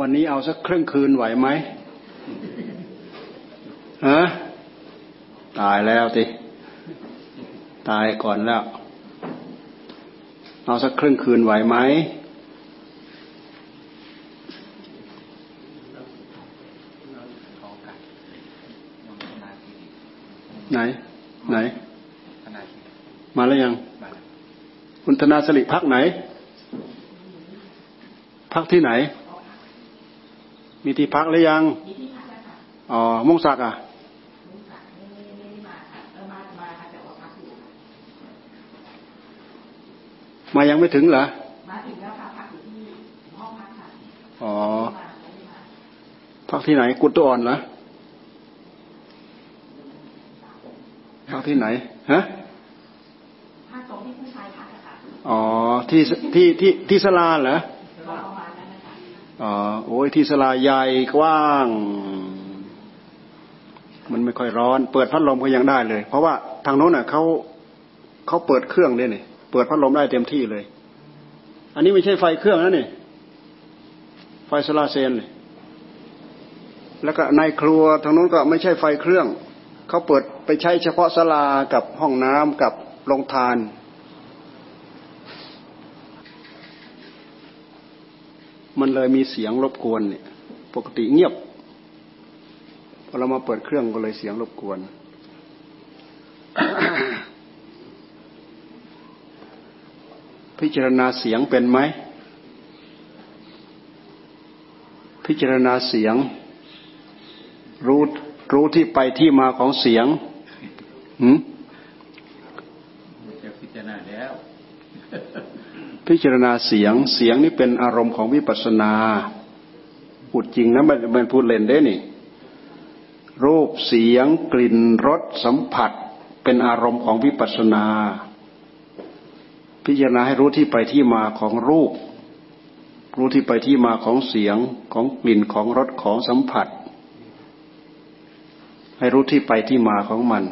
วันนี้เอาสักครึ่งคืนไหวไหมฮะตายแล้วสิตายก่อนแล้ว เอาสักครึ่งคืนไหวไหมไหน ไหน มาแล้วยัง คุณธนาสลิพักไหน พักที่ไหน มีที่พักหรือยังอ๋อมงศักดิ์อะมายังไม่ถึงเหรอมาถึงแล้วค่ะพักอยู่ที่ห้องพักค่ะอ๋อพักที่ไหน กุฏตัวอ่อนเหรอพักที่ไหนฮะพักตรงที่ผู้ชายพักอะค่ะอ๋อที่ที่ที่ที่สลาเหรอ ประมาณนั้นนะคะ โอ้ยที่สลาใหญ่กว้าง มันไม่ค่อยร้อน เปิดพัดลมก็ยังได้เลย เพราะว่าทางโน้นน่ะเขาเขาเปิดเครื่องเนี่ยนี่เปิดพัดลมได้เต็มที่เลย อันนี้ไม่ใช่ไฟเครื่องนะนี่ไฟโซลาเซลล์นี่แล้วก็ในครัวทางโน้นก็ไม่ใช่ไฟเครื่องเขาเปิดไปใช้เฉพาะศาลากับห้องน้ำกับโรงทาน มันเลยมีเสียงรบกวนเนี่ย ปกติเงียบพอเรามาเปิดเครื่องก็เลยเสียงรบกวน พิจารณาเสียงเป็นไหม พิจารณาเสียง รู้รู้ที่ไปที่มาของเสียง หืม จะพิจารณาแล้ว พิจารณาเสียงเสียงนี่เป็นอารมณ์ของวิปัสสนาพูดจริงนะมันมันพูดเล่นได้นี่ รูปเสียงกลิ่นรสสัมผัส เป็นอารมณ์ของวิปัสสนา พิจารณาให้รู้ที่ไปที่มาของรูป รู้ที่ไปที่มาของเสียงของกลิ่นของรสของสัมผัส ให้รู้ที่ไปที่มาของมัน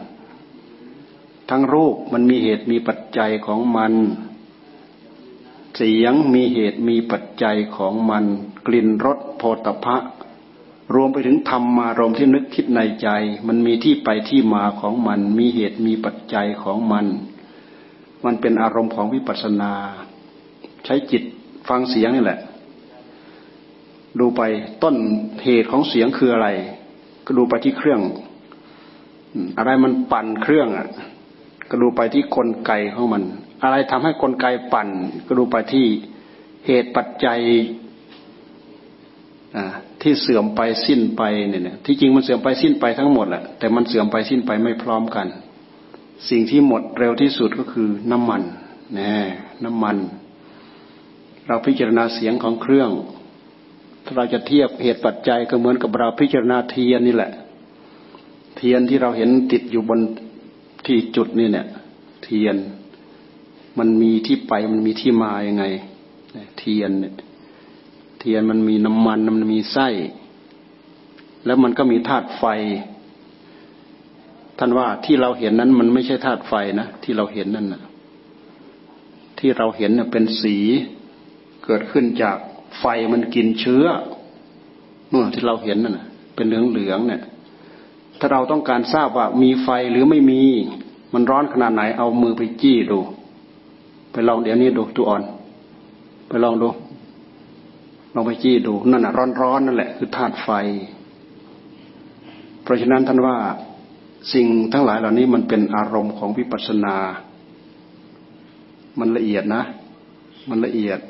ทั้งรูปมันมีเหตุมีปัจจัยของมัน สียงมีเหตุมีปัจจัยของมัน กลิ่นรสโพธพะ รวมไปถึงธรรมารมณ์ที่นึกคิดในใจ มันมีที่ไปที่มาของมัน มีเหตุมีปัจจัยของมัน มันเป็นอารมณ์ของวิปัสสนา ใช้จิตฟังเสียงนี่แหละ ดูไปต้นเหตุของเสียงคืออะไร ก็ดูไปที่เครื่อง อะไรมันปั่นเครื่องอะ ก็ดูไปที่กลไกของมัน อะไรทำให้กลไกปั่นก็ดูไปที่เหตุปัจจัยที่เสื่อมไปสิ้นไปเนี่ยที่จริงมันเสื่อมไปสิ้นไปทั้งหมดแหละแต่มันเสื่อมไปสิ้นไปไม่พร้อมกัน สิ่งที่หมดเร็วที่สุดก็คือน้ำมันน่น้ำมัน เราพิจารณาเสียงของเครื่อง ถ้าเราจะเทียบเหตุปัจจัยก็เหมือนกับเราพิจารณาเทียนนี่แหละ เทียนที่เราเห็นติดอยู่บนที่จุดนี่เนี่ย เทียน มันมีที่ไปมันมีที่มายังไงเทียนเนี่ยเทียนมันมีน้ำมันมันมีไส้ แล้วมันก็มีธาตุไฟ ท่านว่าที่เราเห็นนั้น มันไม่ใช่ธาตุไฟนะที่เราเห็นนั่นนะที่เราเห็นเน่ยเป็นสีเกิดขึ้นจากไฟมันกินเชื้อนู่นที่เราเห็นนั่นนะเป็นเหลืองเหลืองเนี่ย ถ้าเราต้องการทราบว่ามีไฟหรือไม่มี มันร้อนขนาดไหนเอามือไปจี้ดู ไปลองเดี๋ยวนี้ดูตัวอ่อน ไปลองดูลองไปจี้ดูนั่นน่ะร้อนๆนั่นแหละคือธาตุไฟ เพราะฉะนั้นท่านว่าสิ่งทั้งหลายเหล่านี้มันเป็นอารมณ์ของวิปัสสนา มันละเอียดนะ มันละเอียด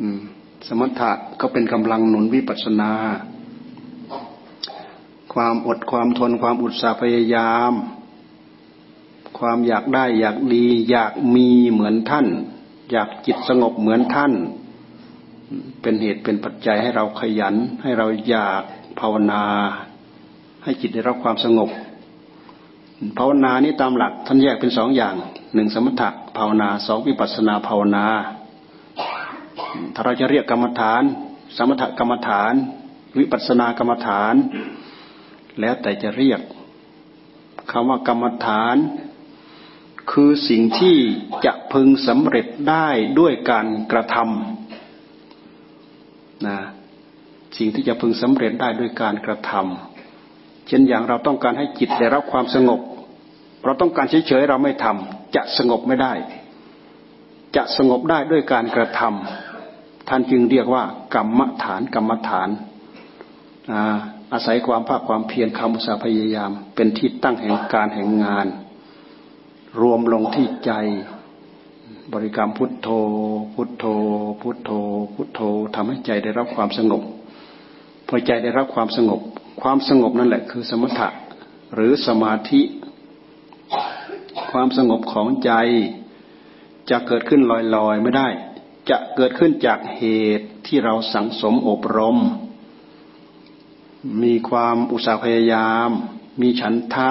อืม สมถะก็เป็นกำลังหนุนวิปัสสนา ความอดความทนความอุตสาห์พยายาม ความอยากได้อยากดี อยากมีเหมือนท่าน อยากจิตสงบเหมือนท่าน เป็นเหตุเป็นปัจจัยให้เราขยัน ให้เราอยากภาวนา ให้จิตได้รับความสงบ ภาวนานี้ตามหลักท่านแยกเป็นสองอย่างหนึ่งสมถะภาวนาสองวิปัสนาภาวนา ถ้าเราจะเรียกกรรมฐาน สมถกรรมฐาน วิปัสนากรรมฐาน แล้วแต่จะเรียกคำว่ากรรมฐาน คือสิ่งที่จะพึงสำเร็จได้ด้วยการกระทำนะสิ่งที่จะพึงสำเร็จได้ด้วยการกระทำเช่นอย่างเราต้องการให้จิตได้รับความสงบ เราต้องการเฉยๆเราไม่ทำจะสงบไม่ได้ จะสงบได้ด้วยการกระทำท่านจึงเรียกว่ากรรมฐานกรรมฐานอาศัยความภาคความเพียรคำอุสาพยายาม เป็นที่ตั้งแห่งการแห่งงาน รวมลงที่ใจ บริกรรมพุทโธ พุทโธ พุทโธ พุทโธทำให้ใจได้รับความสงบพอใจได้รับความสงบ ความสงบนั่นแหละคือสมถะหรือสมาธิ ความสงบของใจจะเกิดขึ้นลอยๆไม่ได้ จะเกิดขึ้นจากเหตุที่เราสังสมอบรม มีความอุตสาห์พยายาม มีฉันทะ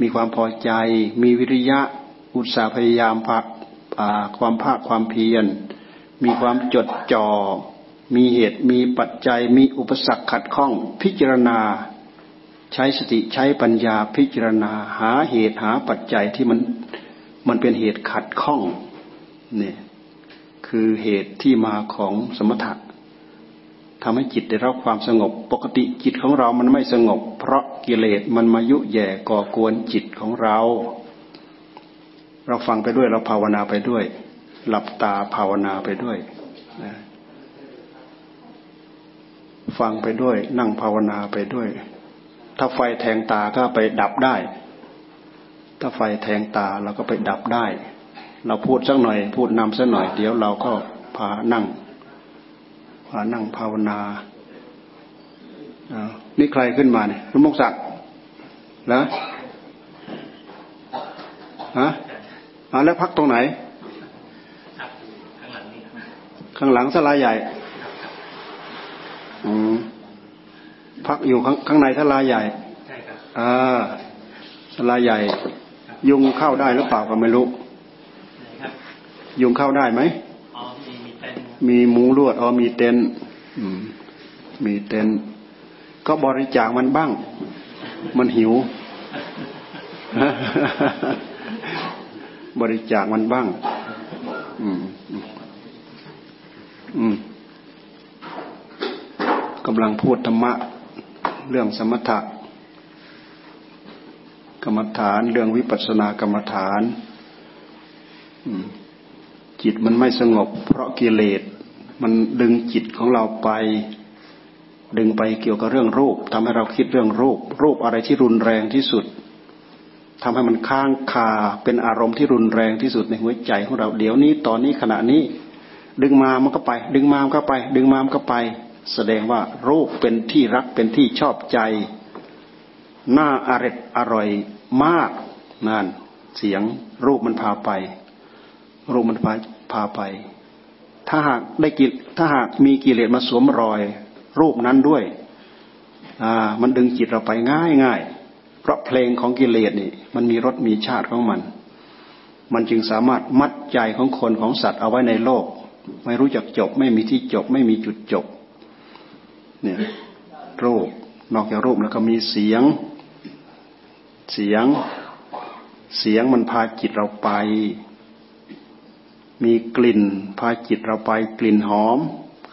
มีความพอใจ มีวิริยะอุตสาห์พยายามพักความภาคความเพียร มีความจดจอ่อมีเหตุมีปัจจัย มีอุปสรรคขัดข้อง พิจารณา ใช้สติใช้ปัญญาพิจารณาหาเหตุหาปัจจัยที่มันมันเป็นเหตุขัดข้องเนี่ยคือเหตุที่มาของสมถะ ทำให้จิตได้รับความสงบ ปกติจิตของเรามันไม่สงบ เพราะกิเลสมันมายุแย่ก่อกวนจิตของเรา เราฟังไปด้วยเราภาวนาไปด้วย หลับตาภาวนาไปด้วยฟังไปด้วย นั่งภาวนาไปด้วย ถ้าไฟแทงตาก็ไปดับได้ ถ้าไฟแทงตาเราก็ไปดับได้ เราพูดสักหน่อย พูดนำสักหน่อย เดี๋ยวเราก็พานั่ง นั่งภาวนานี่ใครขึ้นมาเนี่ยคุณมกศักดิ์เหรอฮะอ่าแล้วพักตรงไหน ข้างหลังสลาใหญ่อืมพักอยู่ข้างข้างในสลาใหญ่อ่าสลาใหญ่ ยุงเข้าได้หรือเปล่าก็ไม่รู้ ยุงเข้าได้ไหม มีมุงลวดอ๋อมีเต็นมีเต็นก็บริจาคมันบ้าง มันหิว บริจาคมันบ้าง อืม อืมกำลังพูดธรรมะ เรื่องสมถะกรรมฐาน เรื่องวิปัสสนากรรมฐานจิตมันไม่สงบ เพราะกิเลส มันดึงจิตของเราไป ดึงไปเกี่ยวกับเรื่องรูปทำให้เราคิดเรื่องรูป รูปอะไรที่รุนแรงที่สุดทำให้มันค้างคาเป็นอารมณ์ที่รุนแรงที่สุดในหัวใจของเราเดี๋ยวนี้ตอนนี้ขณะนี้ ดึงมามันก็ไป ดึงมามันก็ไป ดึงมามันก็ไป แสดงว่ารูปเป็นที่รักเป็นที่ชอบใจน่าอร่อยอร่อยมากนั่นเสียงรูปมันพาไป รูปมันพาพาไป ถ้าหากได้กิถ้าหากมีกิเลสมาสวมรอย รูปนั้นด้วยอ่ามันดึงจิตเราไปง่ายง่ายเพราะเพลงของกิเลสนี่มันมีรสมีชาติของมัน มันจึงสามารถมัดใจของคนของสัตว์เอาไว้ในโลก ไม่รู้จักจบ ไม่มีที่จบ ไม่มีจุดจบ เนี่ยรูปนอกจากรูปแล้วก็มีเสียง เสียง เสียงมันพาจิตเราไป มีกลิ่นพาจิตเราไปกลิ่นหอม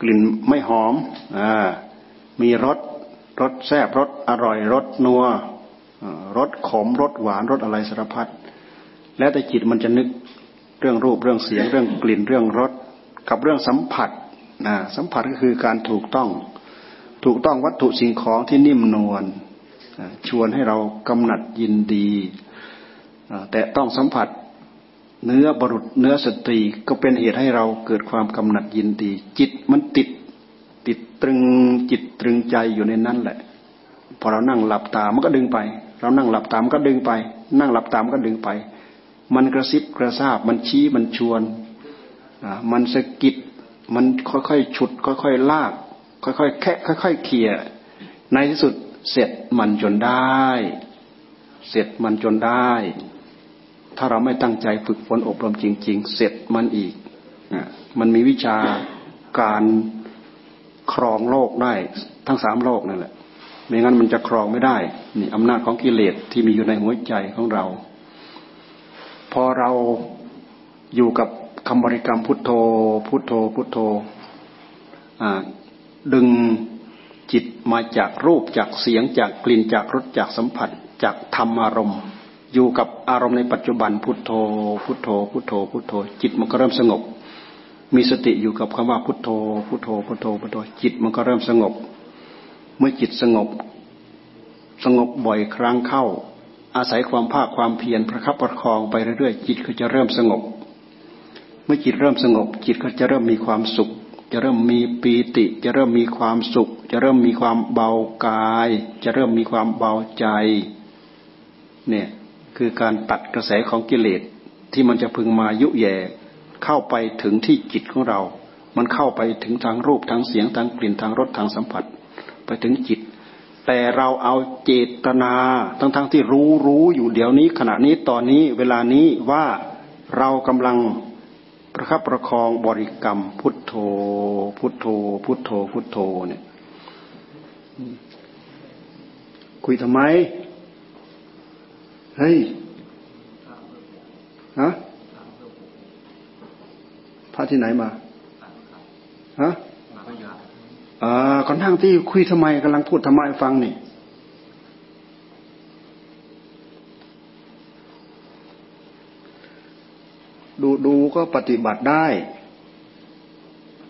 กลิ่นไม่หอมอ่ามีรสรสแซ่บรสอร่อยรสนัวรสขมรสหวานรสอะไรสารพัดแล้วแต่จิตมันจะนึกเรื่องรูปเรื่องเสียงเรื่องกลิ่นเรื่องรสกับเรื่องสัมผัสนะสัมผัสก็คือการถูกต้อง ถูกต้องวัตถุสิ่งของที่นิ่มนวลชวนให้เรากำหนัดยินดี แต่ต้องสัมผัส เนื้อบรุษเนื้อสตรีก็เป็นเหตุให้เราเกิดความกำหนัดยินดี จิตมันติด ติดตรึงจิตตรึงใจอยู่ในนั้นแหละ พอเรานั่งหลับตามันก็ดึงไป เรานั่งหลับตามันก็ดึงไป นั่งหลับตามันก็ดึงไป มันกระซิบกระซาบมันชี้มันชวนมันสะกิดมันค่อยๆฉุด ค่อยๆลาก ค่อยๆแคะค่อยๆเขี่ยในที่สุดเสร็จมันจนได้ เสร็จมันจนได้ ถ้าเราไม่ตั้งใจฝึกฝนอบรมจริง ๆ เสร็จมันอีก มันมีวิชาการครองโลกได้ทั้งสามโลกนั่นแหละ ไม่งั้นมันจะครองไม่ได้ นี่อำนาจของกิเลสที่มีอยู่ในหัวใจของเรา พอเราอยู่กับคำบริกรรมพุทโธ พุทโธ พุทโธดึงจิตมาจากรูปจากเสียงจากกลิ่นจากรสจากสัมผัส จากธรรมารมณ์ อยู่กับอารมณ์ในปัจจุบันพุทโธ พุทโธ พุทโธ พุทโธ จิตมันก็เริ่มสงบ มีสติอยู่กับคำว่าพุทโธ พุทโธ พุทโธ พุทโธ จิตมันก็เริ่มสงบ เมื่อจิตสงบ สงบบ่อยครั้งเข้า อาศัยความภาคความเพียรประคับประคองไปเรื่อยๆ จิตก็จะเริ่มสงบ เมื่อจิตเริ่มสงบ จิตก็จะเริ่มมีความสุข จะเริ่มมีปีติ จะเริ่มมีความสุข จะเริ่มมีความเบากาย จะเริ่มมีความเบาใจ เนี่ย คือการตัดกระแสของกิเลสที่มันจะพึงมายุแย่เข้าไปถึงที่จิตของเรา มันเข้าไปถึงทางรูปทางเสียงทางกลิ่นทางรสทางสัมผัส ไปถึงจิต แต่เราเอาเจตนาทั้งๆทที่รู้รู้อยู่เดี๋ยวนี้ ขณะนี้ตอนนี้เวลานี้ว่าเรากำลังประคับประคองบริกรรม พุทโธ พุทโธ พุทโธ พุทโธเนี่ยคุยทำไม เฮ้ยฮะพระที่ไหนมาฮะอ่าค่อนข้างที่คุยทำไมกำลังพูดทำไมฟังนี่ดูดูก็ปฏิบัติได้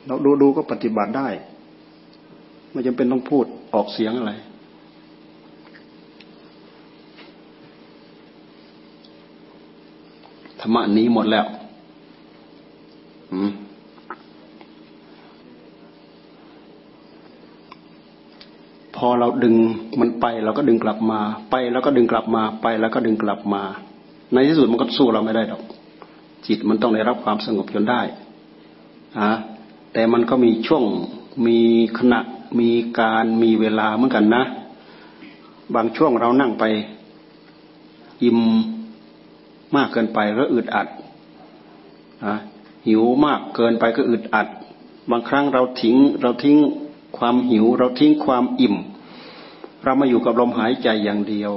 เราดูดูก็ปฏิบัติได้ ไม่จำเป็นต้องพูดออกเสียงอะไร รรมะนี้หมดแล้วพอเราดึงมันไปเราก็ดึงกลับมา ไปแล้วก็ดึงกลับมาไปแล้วก็ดึงกลับมา ในที่สุดมันก็สู้เราไม่ได้หรอก จิตมันต้องได้รับความสงบจนได้ฮะแต่มันก็มีช่วงมีขณะมีการมีเวลาเหมือนกันนะ บางช่วงเรานั่งไป อิ่ม มากเกินไปก็อึดอัดหิวมากเกินไปก็อึดอัด บางครั้งเราทิ้งเราทิ้งความหิว เราทิ้งความอิ่ม เรามาอยู่กับลมหายใจอย่างเดียว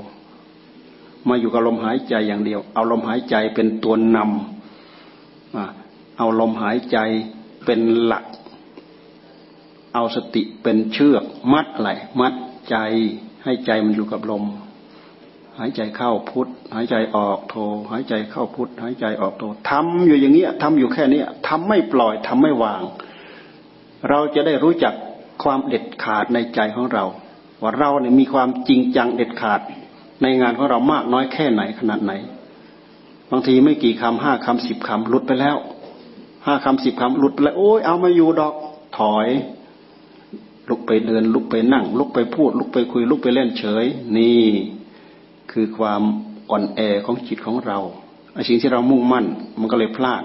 มาอยู่กับลมหายใจอย่างเดียว เอาลมหายใจเป็นตัวนำเอาลมหายใจเป็นหลัก เอาสติเป็นเชือก มัดอะไรมัดใจให้ใจมันอยู่กับลม หายใจเข้าพุทหายใจออกโทหายใจเข้าพุทหายใจออกโททำอยู่อย่างเงี้ยทำอยู่แค่นี้ทำไม่ปล่อยทำไม่วาง เราจะได้รู้จักความเด็ดขาดในใจของเรา ว่าเราเนี่ยมีความจริงจังเด็ดขาดในงานของเรามากน้อยแค่ไหนขนาดไหน บางทีไม่กี่คำห้าคำสิบคำหลุดไปแล้วห้าคำสิบคำหลุดไปแล้วโอ้ยเอามาอยู่ดอกถอย ลุกไปเดิน ลุกไปนั่ง ลุกไปพูด ลุกไปคุย ลุกไปเล่นเฉย นี่ คือความอ่อนแอของจิตของเราไอ้สิ่งที่เรามุ่งมั่น มันก็เลยพลาด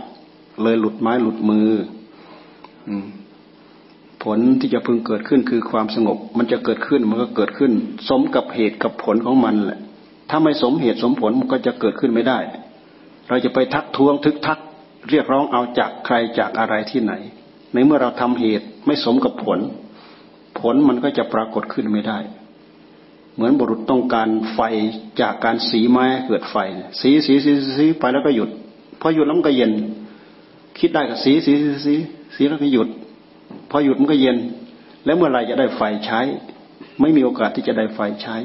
เลยหลุดไม้หลุดมืออืผลที่จะพึงเกิดขึ้นคือความสงบ มันจะเกิดขึ้นมันก็เกิดขึ้น สมกับเหตุกับผลของมันแหละ ถ้าไม่สมเหตุสมผลมันก็จะเกิดขึ้นไม่ได้ เราจะไปทักท้วงทึกทัก เรียกร้องเอาจากใครจากอะไรที่ไหน ในเมื่อเราทำเหตุไม่สมกับผล ผลมันก็จะปรากฏขึ้นไม่ได้ เหมือนบุรุษต้องการไฟจากการสีไม้เกิดไฟ สีสีสีสีไปแล้วก็หยุดพอหยุดแล้วมันก็เย็น คิดได้ก็สีสีสีสีสีแล้วก็หยุด พอหยุดมันก็เย็น แล้วเมื่อไรจะได้ไฟใช้ ไม่มีโอกาสที่จะได้ไฟใช้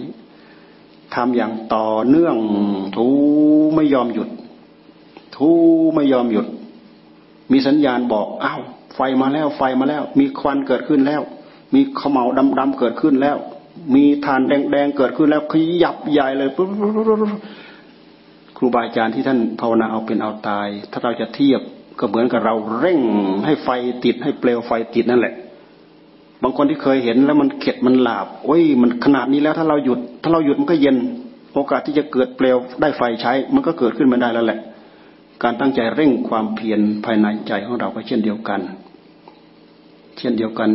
ทำอย่างต่อเนื่องทูไม่ยอมหยุด ทูไม่ยอมหยุด มีสัญญาณบอกอ้าวไฟมาแล้วไฟมาแล้ว มีควันเกิดขึ้นแล้ว มีขมเหลาดำๆเกิดขึ้นแล้ว มีทานแดงๆเกิดขึ้นแล้วขยับใหญ่เลยครูบาอาจารย์ที่ท่านภาวนาเอาเป็นเอาตาย ถ้าเราจะเทียบก็เหมือนกับเราเร่งให้ไฟติดให้เปลวไฟติดนั่นแหละ บางคนที่เคยเห็นแล้วมันเข็ดมันหลาบโอ้ยมันขนาดนี้แล้วถ้าเราหยุด ถ้าเราหยุดมันก็เย็น โอกาสที่จะเกิดเปลวได้ไฟใช้ มันก็เกิดขึ้นมาได้แล้วแหละ การตั้งใจเร่งความเพียรภายในใจของเราก็เช่นเดียวกัน เช่นเดียวกัน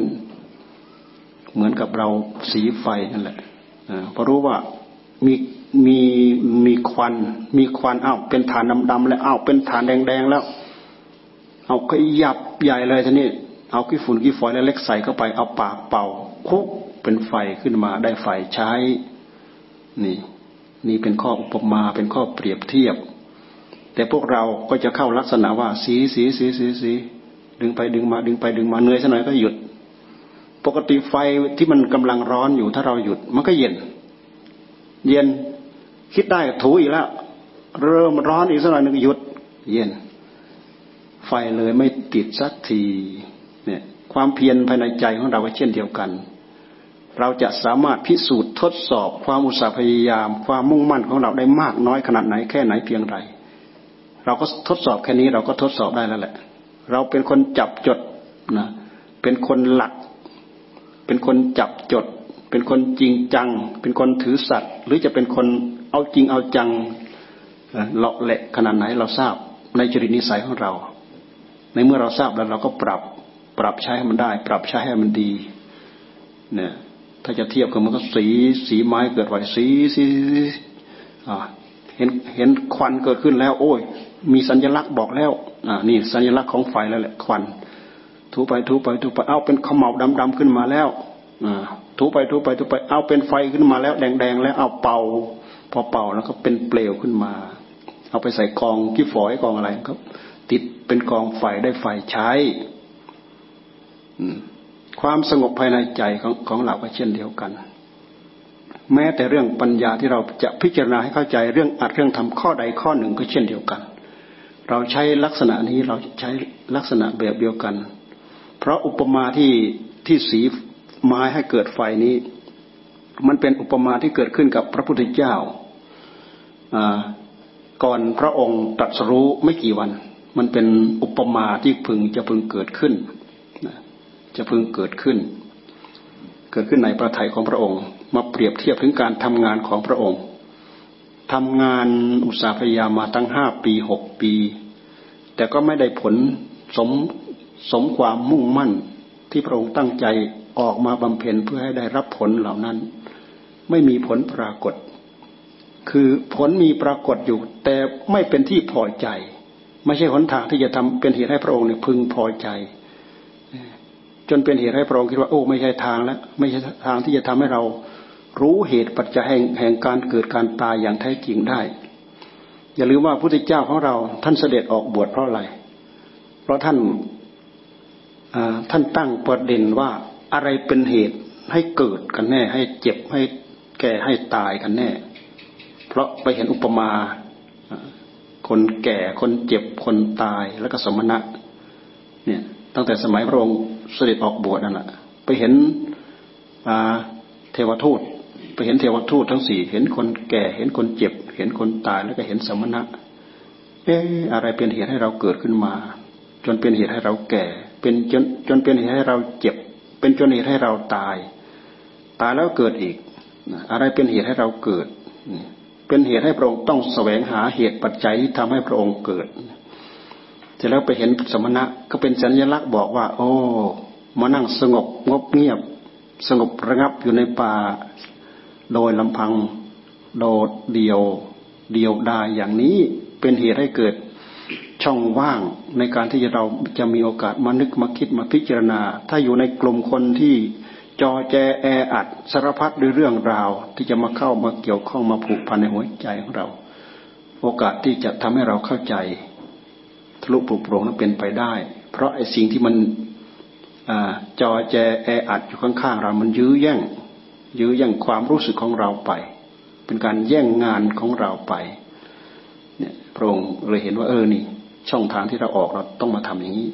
เหมือนกับเราสีไฟนั่นแหละเพราะรู้ว่ามีมีมีควัน มีควันอ้าวเป็นฐานดำๆแล้วอ้าวเป็นฐานแดงๆแล้ว เอาขยับใหญ่เลยทีนี้เอาขี้ฝุ่นขี้ฝอยเล็กใส่เข้าไปเอาปากเป่า คุกเป็นไฟขึ้นมาได้ไฟใช้ นี่ นี่เป็นข้ออุปมาเป็นข้อเปรียบเทียบ แต่พวกเราก็จะเข้าลักษณะว่าสีสีสีสีสีดึงไปดึงมาดึงไปดึงมาเหนื่อยสักหน่อยก็หยุด ปกติไฟที่มันกำลังร้อนอยู่ถ้าเราหยุด มันก็เย็น เย็นคิดได้ถูอีกแล้ว เริ่มร้อนอีกสักหน่อยหนึ่งหยุด เย็น ไฟเลยไม่ติดสักทีเนี่ยความเพียรภายในใจของเราก็เช่นเดียวกัน เราจะสามารถพิสูจน์ทดสอบ ความอุตสาห์พยายาม ความมุ่งมั่นของเราได้มากน้อยขนาดไหนแค่ไหนเพียงไรเราก็ทดสอบแค่นี้เราก็ทดสอบได้แล้วแหละ เราเป็นคนจับจดนะเป็นคนหลัก เป็นคนจับจด เป็นคนจริงจัง เป็นคนถือสัตว์ หรือจะเป็นคนเอาจริงเอาจังเลาะแหละขนาดไหนเราทราบในจริตนิสัยของเรา ในเมื่อเราทราบแล้วเราก็ปรับปรับใช้ให้มันได้ ปรับใช้ให้มันดีเนี่ยถ้าจะเทียบกับมันก็สีสีไม้เกิดไหวสีสีอ่าเห็นเห็นควันเกิดขึ้นแล้ว โอ้ย มีสัญลักษณ์บอกแล้ว อ่า นี่สัญลักษณ์ของไฟแล้วแหละควัน ถูไปถูไปถูไปเอาเป็นขมเหลาดำๆขึ้นมาแล้วถูไปถูไปถูไปเอาเป็นไฟขึ้นมาแล้วแดงๆแล้วเอาเป่า พอเป่าแล้วก็เป็นเปลวขึ้นมา เอาไปใส่กองกี่ฝอยกองอะไรก็ติดเป็นกองไฟได้ไฟใช้ความสงบภายในใจของของเราก็เช่นเดียวกัน แม้แต่เรื่องปัญญาที่เราจะพิจารณาให้เข้าใจเรื่องอัดเรื่องทำข้อใดข้อหนึ่งก็เช่นเดียวกัน เราใช้ลักษณะนี้เราใช้ลักษณะแบบเดียวกัน เพราะอุปมาที่ที่สีไม้ให้เกิดไฟนี้ มันเป็นอุปมาที่เกิดขึ้นกับพระพุทธเจ้าก่อนพระองค์ตรัสรู้ไม่กี่วัน มันเป็นอุปมาที่พึงจะพึงเกิดขึ้นจะพึงเกิดขึ้น เกิดขึ้นในประทัยของพระองค์ มาเปรียบเทียบถึงการทำงานของพระองค์ทำงานอุตสาหพยายามมาตั้งห้าปีหกปี แต่ก็ไม่ได้ผลสม สมความมุ่งมั่นที่พระองค์ตั้งใจออกมาบำเพ็ญเพื่อให้ได้รับผลเหล่านั้น ไม่มีผลปรากฏ คือผลมีปรากฏอยู่ แต่ไม่เป็นที่พอใจ ไม่ใช่หนทางที่จะทำเป็นเหตุให้พระองค์เนี่ยพึงพอใจ จนเป็นเหตุให้พระองค์คิดว่าโอ้ไม่ใช่ทางแล้ว ไม่ใช่ทางที่จะทำให้เรารู้เหตุปัจจัยแห่งแห่งการเกิดการตายอย่างแท้จริงได้ อย่าลืมว่าพระพุทธเจ้าของเราท่านเสด็จออกบวชเพราะอะไร เพราะท่าน ท่านตั้งประเด็นว่าอะไรเป็นเหตุให้เกิดกันแน่ ให้เจ็บให้แก่ให้ตายกันแน่ เพราะไปเห็นอุปมาคนแก่คนเจ็บคนตายแล้วก็สมณะ เนี่ย ตั้งแต่สมัยพระองค์เสด็จออกบวชนั่นแหละไปเห็นเทวทูต ไปเห็นเทวทูตทั้งสี่เห็นคนแก่เห็นคนเจ็บ เห็นคนตายแล้วก็เห็นสมณะเอ๊ะอะไรเป็นเหตุให้เราเกิดขึ้นมา จนเป็นเหตุให้เราแก่ เป็นจนจนเป็นเหตุให้เราเจ็บ เป็นจนเหตุให้เราตาย ตายแล้วเกิดอีก อะไรเป็นเหตุให้เราเกิด เป็นเหตุให้พระองค์ต้องแสวงหาเหตุปัจจัยที่ทำให้พระองค์เกิดเสร็จแล้วไปเห็นสมณะก็เป็นสัญลักษณ์บอกว่า โอ้มานั่งสงบงบเงียบ สงบระงับอยู่ในป่า โดยลำพังโดดเดียว เดียวดายอย่างนี้เป็นเหตุให้เกิด ช่องว่างในการที่เราจะมีโอกาสมานึกมาคิดมาพิจารณา ถ้าอยู่ในกลุ่มคนที่จอแจแออัดสารพัดด้วยเรื่องราวที่จะมาเข้ามาเกี่ยวข้องมาผูกพันในหัวใจของเรา โอกาสที่จะทำให้เราเข้าใจทะลุปลุกโปร่งนั้นเป็นไปได้ เพราะไอ้สิ่งที่มันอจอแจแออัดอยู่ข้างๆเรา มันยื้อแย่ง ยื้อแย่งความรู้สึกของเราไป เป็นการแย่งงานของเราไป เนี่ยพระองค์เลยเห็นว่าเออนี่ ช่องทางที่เราออกเราต้องมาทำอย่างนี้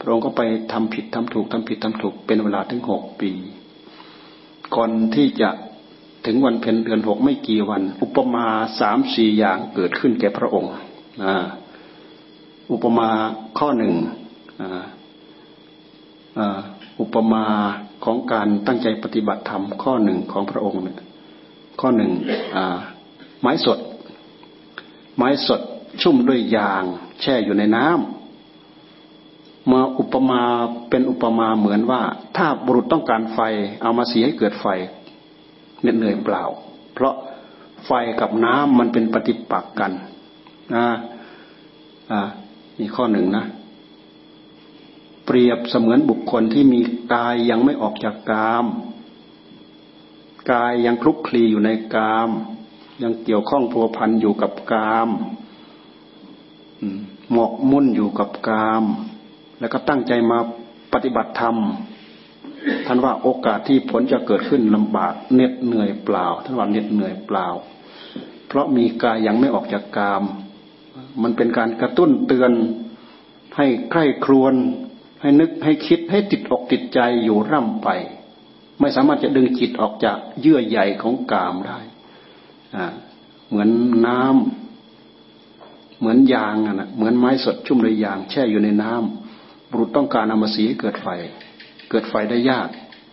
พระองค์ก็ไปทำผิดทำถูกทำผิดทำถูกเป็นเวลาถึงหกปี ก่อนที่จะถึงวันเพ็ญเดือนหกไม่กี่วัน อุปมาสามสี่อย่างเกิดขึ้นแก่พระองค์อุปมาข้อหนึ่งอุปมาของการตั้งใจปฏิบัติธรรมข้อหนึ่งของพระองค์เนี่ยข้อหนึ่งไม้สด ไม้สด ชุ่มด้วยยาง แช่อยู่ในน้ำมาอุปมาเป็นอุปมาเหมือนว่า ถ้าบุรุษต้องการไฟ เอามาสีให้เกิดไฟเหน็ดเหนื่อยเปล่า เพราะไฟกับน้ำมันเป็นปฏิปักษ์กันนะอ่านี่ข้อหนึ่งนะ เปรียบเสมือนบุคคลที่มีกายยังไม่ออกจากกาม กายยังคลุกคลีอยู่ในกาม ยังเกี่ยวข้องพัวพันอยู่กับกาม หมกมุ่นอยู่กับกาม แล้วก็ตั้งใจมาปฏิบัติธรรม ท่านว่าโอกาสที่ผลจะเกิดขึ้นลำบากเหน็ดเหนื่อยเปล่า ท่านว่าเหน็ดเหนื่อยเปล่า เพราะมีกายยังไม่ออกจากกาม มันเป็นการกระตุ้นเตือนให้ใกล้ครวน ให้นึกให้คิดให้ติดอกติดใจอยู่ร่ำไป ไม่สามารถจะดึงจิตออกจากเยื่อใยของกามได้เหมือนน้ำ เหมือนยางอะนะเหมือนไม้สดชุ่มด้วยยาง แช่อยู่ในน้ำบุรุษต้องการเอามาสีเกิดไฟ เกิดไฟได้ยาก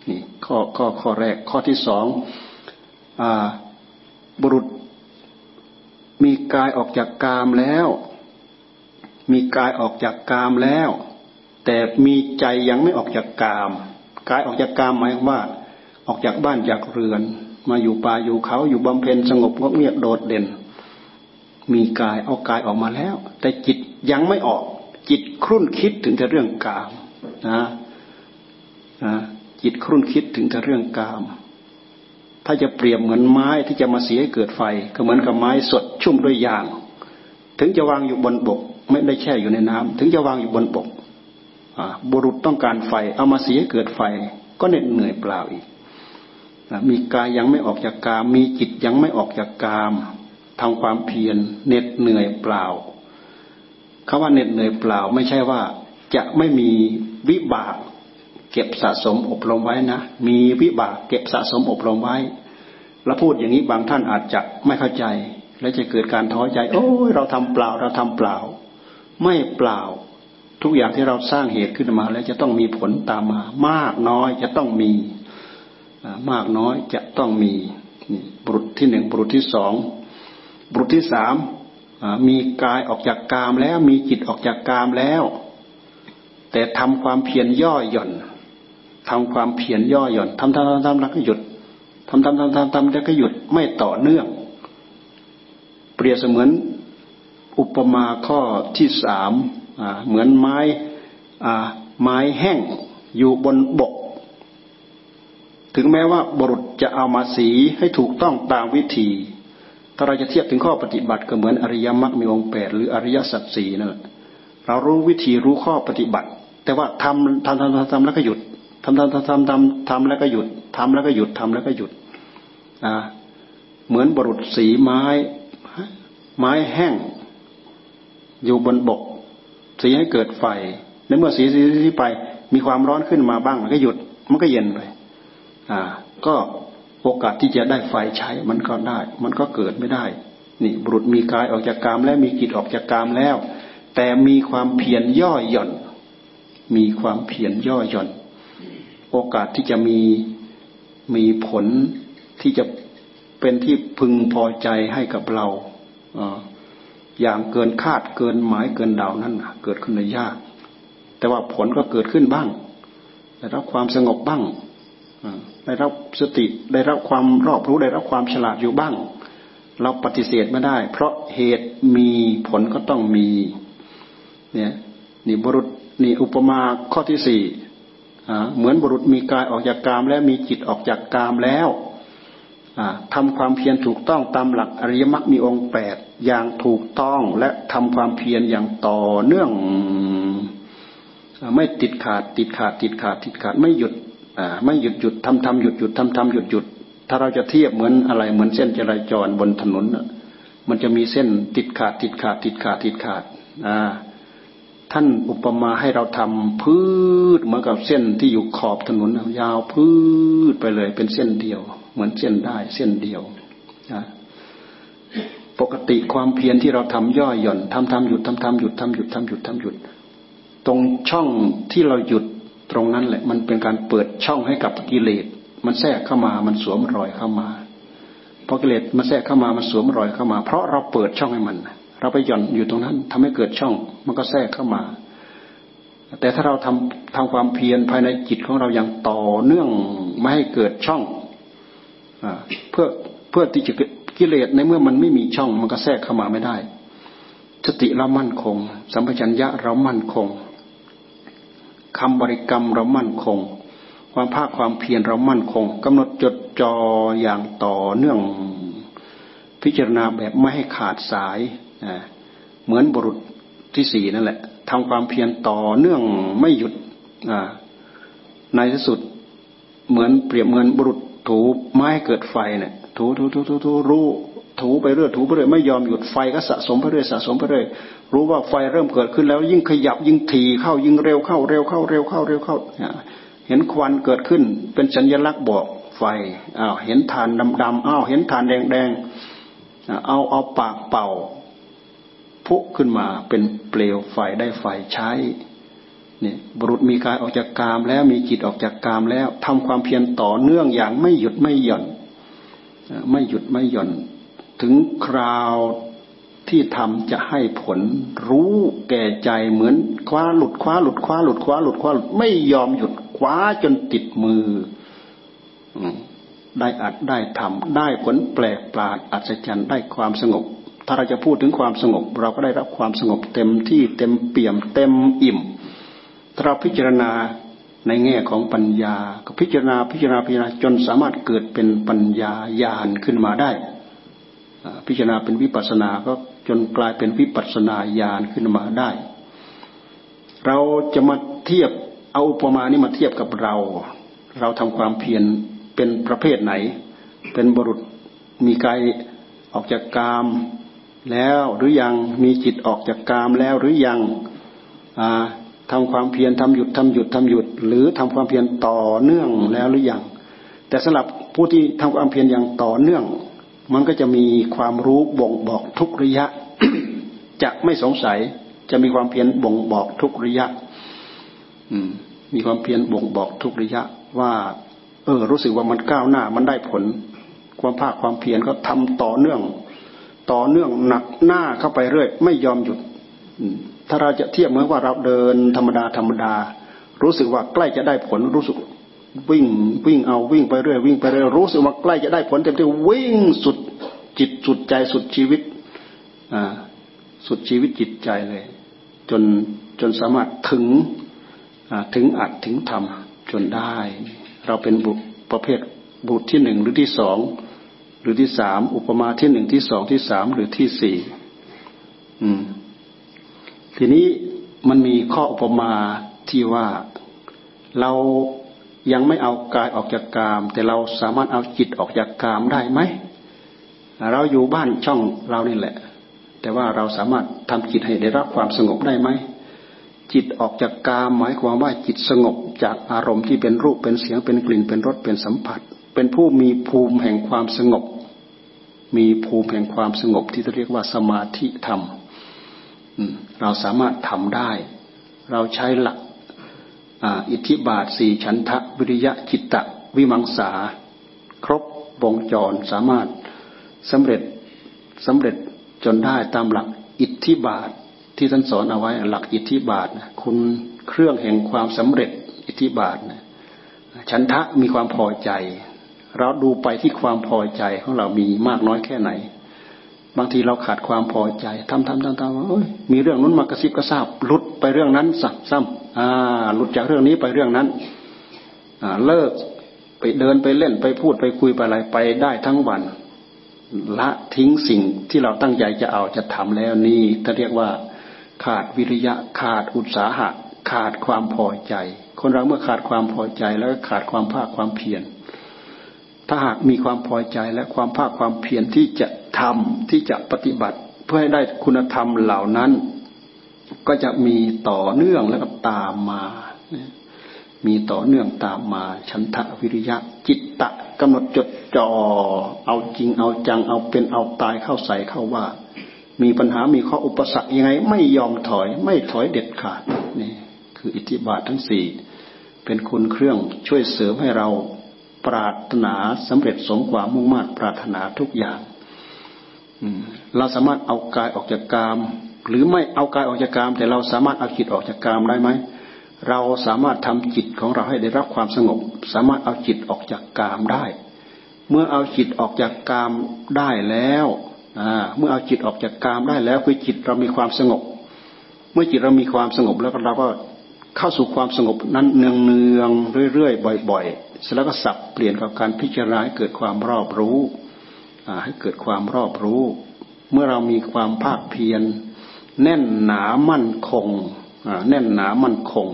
นี่ข้อข้อข้อแรกข้อที่สองอบุรุษมีกายออกจากกามแล้ว มีกายออกจากกามแล้ว แต่มีใจยังไม่ออกจากกาม กายออกจากกามหมายว่า ออกจากบ้านจากเรือน มาอยู่ป่าอยู่เขาอยู่บำเพ็ญสงบงบเงียบโดดเด่น มีกายเอากายออกมาแล้ว แต่จิตยังไม่ออก จิตครุ่นคิดถึงแต่เรื่องกามนะนะจิตครุ่นคิดถึงแต่เรื่องกาม ถ้าจะเปรียบเหมือนไม้ที่จะมาเสียให้เกิดไฟ ก็เหมือนกับไม้สดชุ่มด้วยยาง ถึงจะวางอยู่บนบก ไม่ได้แช่อยู่ในน้ำถึงจะวางอยู่บนบกบุรุษต้องการไฟ เอามาเสียเกิดไฟ ก็เหน็ดเหนื่อยเปล่าอีกมีกายยังไม่ออกจากกาม มีจิตยังไม่ออกจากกาม ทำความเพียรเหน็ดเหนื่อยเปล่าคาว่าเหน็ดเหนื่อยเปล่า ไม่ใช่ว่าจะไม่มีวิบาก เก็บสะสมอบรมไว้นะ มีวิบากเก็บสะสมอบรมไว้ แล้วพูดอย่างนี้บางท่านอาจจะไม่เข้าใจ และจะเกิดการท้อใจ โอ้ยเราทำเปล่าเราทำเปล่า ไม่เปล่า ทุกอย่างที่เราสร้างเหตุขึ้นมา แล้วจะต้องมีผลตามมา มากน้อยจะต้องมีมากน้อยจะต้องมีบุรุษที่หนึ่งบุรุษที่สอง บุรุษที่สามมีกายออกจากกามแล้วมีจิตออกจากกามแล้ว แต่ทำความเพียรย่อหย่อนทำความเพียรย่อหย่อนทำทำทำทำแล้วก็หยุดทำทำทำทำทำแล้วก็หยุดไม่ต่อเนื่อง เปรียบเสมือนอุปมาข้อที่สามเหมือนไม้ไม้แห้งอยู่บนบก ถึงแม้ว่าบุรุษจะเอามาสีให้ถูกต้องตามวิธี ถ้าเราจะเทียบถึงข้อปฏิบัติก็เหมือนอริยมรรคมีองค์แปดหรืออริยสัจสี่นั่นแหละเรารู้วิธีรู้ข้อปฏิบัติ แต่ว่าทำทำทำทำแล้วก็หยุดทำทำทำทำทำทำแล้วก็หยุดทำแล้วก็หยุดทำแล้วก็หยุดอ่าเหมือนบรุษสีไม้ ไม้แห้ง อยู่บนบก สีให้เกิดไฟในเมื่อสีสีไป มีความร้อนขึ้นมาบ้างมันก็หยุด มันก็เย็นไปอ่า ก็ โอกาสที่จะได้ไฟใช้มันก็ได้ มันก็เกิดไม่ได้ นี่บุรุษมีกายออกจากกามแล้วมีจิตออกจากกามแล้ว แต่มีความเพียรย่อหย่อน มีความเพียรย่อหย่อน โอกาสที่จะมีมีผลที่จะเป็นที่พึงพอใจให้กับเราอย่างเกินคาดเกินหมายเกินเดานั้นเกิดขึ้นในยาก แต่ว่าผลก็เกิดขึ้นบ้างได้รับความสงบบ้าง ได้รับสติได้รับความรอบรู้ได้รับความฉลาดอยู่บ้าง เราปฏิเสธไม่ได้ เพราะเหตุมีผลก็ต้องมีเนี่ยนี่บุรุษนี่อุปมาข้อที่สี่เหมือนบุรุษมีกายออกจากกามแล้วมีจิตออกจากกามแล้วทำความเพียรถูกต้องตามหลักอริยมรรคมีองค์แปดอย่างถูกต้องและทำความเพียรอย่างต่อเนื่อง ไม่ติดขาดติดขาดติดขาดติดขาดไม่หยุด ไม่หยุดหยุดทำทำหยุดหยุดทำทำหยุดหยุดถ้าเราจะเทียบเหมือนอะไรเหมือนเส้นจราจรบนถนนมันจะมีเส้นติดขาดติดขาดติดขาดติดขาดท่านอุปมาให้เราทำพืชเหมือนกับเส้นที่อยู่ขอบถนนยาวพืชไปเลย เป็นเส้นเดียว เหมือนเส้นได้เส้นเดียวปกติความเพียรที่เราทำย่อหย่อนทำทำหยุดทำทำหยุดทำหยุดทำหยุดทำหยุด ตรงช่องที่เราหยุด ตรงนั้นแหละมันเป็นการเปิดช่องให้กับกิเลส มันแทรกเข้ามามันสวมรอยเข้ามาพอกิเลสมันแทรกเข้ามามันสวมรอยเข้ามา เพราะเราเปิดช่องให้มัน เราไปหย่อนอยู่ตรงนั้นทำให้เกิดช่อง มันก็แทรกเข้ามา แต่ถ้าเราทำทำความเพียรภายในจิตของเราอย่างต่อเนื่องไม่ให้เกิดช่องอเพื่อเพื่อที่จะกิเลสในเมื่อมันไม่มีช่อง มันก็แทรกเข้ามาไม่ได้สติเรามั่นคง สัมปชัญญะเรามั่นคง คำบริกรรมเรามั่นคง ความภาคความเพียรเรามั่นคงกำหนดจดจ่ออย่างต่อเนื่อง พิจารณาแบบไม่ให้ขาดสายเหมือนบุรุษที่สี่นั่นแหละทำความเพียรต่อเนื่องไม่หยุดในที่สุดเหมือนเปรียบเหมือนบุรุษถูไม้เกิดไฟเนี่ยถูถูถูถูถูรู้ถูไปเรื่อยถูไปเรื่อยไม่ยอมหยุดไฟก็สะสมไปเรื่อยสะสมไปเรื่อย รู้ว่าไฟเริ่มเกิดขึ้นแล้ว ยิ่งขยับยิ่งถี่เข้ายิ่งเร็วเข้าเร็วเข้าเร็วเข้าเร็วเข้า เห็นควันเกิดขึ้นเป็นสัญลักษณ์บอกไฟอ้าวเห็นฐานดำดำอ้าวเห็นฐานแดงแดงเอาเอาปากเป่าพุขึ้นมาเป็นเปลวไฟได้ไฟใช้เนี่ยบุรุษมีกายออกจากกามแล้วมีจิตออกจากกามแล้วทำความเพียรต่อเนื่องอย่างไม่หยุดไม่หย่อน ไม่หยุดไม่หย่อน ถึงคราว ที่ทำจะให้ผลรู้แก่ใจเหมือนคว้าหลุดคว้าหลุดคว้าหลุดคว้าหลุดคว้าหลุดไม่ยอมหยุดคว้าจนติดมือ ได้อัดได้ทำได้ผลแปลกปราดอัศจรรย์ได้ความสงบ ถ้าเราจะพูดถึงความสงบ เราก็ได้รับความสงบเต็มที่เต็มเปี่ยม เต็มอิ่มถ้าเราพิจารณาในแง่ของปัญญา ก็พิจารณาพิจารณาพิจารณาจนสามารถเกิดเป็นปัญญาญาณขึ้นมาได้ พิจารณาเป็นวิปัสสนาก็ จนกลายเป็นวิปัสสนาญาณขึ้นมาได้ เราจะมาเทียบเอาอุปมานี้มาเทียบกับเรา เราทำความเพียรเป็นประเภทไหน เป็นบุรุษมีกายออกจากกามแล้วหรือยังมีจิตออกจากกามแล้วหรือยังทำความเพียรทำหยุดทำหยุดทำหยุด หรือทำความเพียรต่อเนื่องแล้วหรือยังแต่สำหรับผู้ที่ทำความเพียรอย่างต่อเนื่อง มันก็จะมีความรู้บ่งบอกทุกระยะจะไม่สงสัย จะมีความเพียรบ่งบอกทุกระยะ อืม มีความเพียรบ่งบอกทุกระยะ ว่า เออ รู้สึกว่ามันก้าวหน้า มันได้ผล ความภาคความเพียรก็ทำต่อเนื่อง ต่อเนื่องหนักหน้าเข้าไปเรื่อย ไม่ยอมหยุดถ้าเราจะเทียบเหมือนว่าเราเดินธรรมดาธรรมดา รู้สึกว่าใกล้จะได้ผลรู้สึก วิ่งวิ่งเอาวิ่งไปเรื่อยวิ่งไปเรื่อยรู้สึกว่าใกล้จะได้ผลเต็มที่วิ่งสุดจิตสุดใจสุดชีวิตอ่าสุดชีวิตจิตใจเลย จนจนสามารถถึงถึงอัดถึงทำจนได้ เราเป็นบุตรประเภทบุตรที่หนึ่งหรือที่สองหรือที่สามอุปมาที่หนึ่งที่สองที่สามหรือที่สี่ทีนี้มันมีข้ออุปมาที่ว่าเรา ยังไม่เอากายออกจากกาม แต่เราสามารถเอาจิตออกจากกามได้ไหมเราอยู่บ้านช่องเรานี่แหละ แต่ว่าเราสามารถทำจิตให้ได้รับความสงบได้ไหมจิตออกจากกามหมายความว่าจิตสงบจากอารมณ์ที่เป็นรูปเป็นเสียงเป็นกลิ่นเป็นรสเป็นสัมผัส เป็นผู้มีภูมิแห่งความสงบ มีภูมิแห่งความสงบที่เรียกว่าสมาธิธรรมเราสามารถทำได้ เราใช้หลัก อิทธิบาทสี่ฉันทะวิริยะจิตตะวิมังสา ครบวงจรสามารถสำเร็จสำเร็จจนได้ตามหลักอิทธิบาทที่ท่านสอนเอาไว้หลักอิทธิบาทคุณเครื่องแห่งความสำเร็จอิทธิบาทฉันทะมีความพอใจ เราดูไปที่ความพอใจของเรามีมากน้อยแค่ไหน บางทีเราขาดความพอใจทำทำทำทำโอ้ยมีเรื่องนั้นมากระซิบกระซาบหลุดไปเรื่องนั้นสักซ้ำอ่าหลุดจากเรื่องนี้ไปเรื่องนั้นอ่าเลิกไปเดินไปเล่นไปพูดไปคุยไปอะไรไปได้ทั้งวัน ละทิ้งสิ่งที่เราตั้งใจจะเอาจะทำแล้วนี่ถ้าเรียกว่า ขาดวิริยะขาดอุตสาหะ ขาดความพอใจ คนเราเมื่อขาดความพอใจแล้วก็ขาดความภาคความเพียรถ้าหากมีความพอใจและความภาคความเพียรที่จะ ทำที่จะปฏิบัติเพื่อให้ได้คุณธรรมเหล่านั้น ก็จะมีต่อเนื่องแล้วก็ตามมา มีต่อเนื่องตามมาฉันทะวิริยะจิตตะกำหนดจดจ่อเอาจริงเอาจังเอาเป็นเอาตายเข้าใส่เข้าว่า มีปัญหามีข้ออุปสรรคยังไง ไม่ยอมถอยไม่ถอยเด็ดขาดนี่คืออิทธิบาททั้งสี่เป็นคุณเครื่องช่วยเสริมให้เราปรารถนาสำเร็จสมความมุ่งมั่นปรารถนาทุกอย่าง เราสามารถเอากายออกจากกาม หรือไม่เอากายออกจากกาม แต่เราสามารถเอาจิตออกจากกามได้ไหมเราสามารถทำจิตของเราให้ได้รับความสงบ สามารถเอาจิตออกจากกามได้ เมื่อเอาจิตออกจากกามได้แล้วเมื่อเอาจิตออกจากกามได้แล้วคือจิตเรามีความสงบ เมื่อจิตเรามีความสงบแล้วเราก็เข้าสู่ความสงบนั้นเนืองเนืองเรื่อยๆบ่อยๆเสร็จแล้วก็สับเปลี่ยนกับการพิจารณาให้เกิดความรอบรู้ ให้เกิดความรอบรู้ เมื่อเรามีความภาคเพียรแน่นหนามั่นคงแน่นหนามั่นคง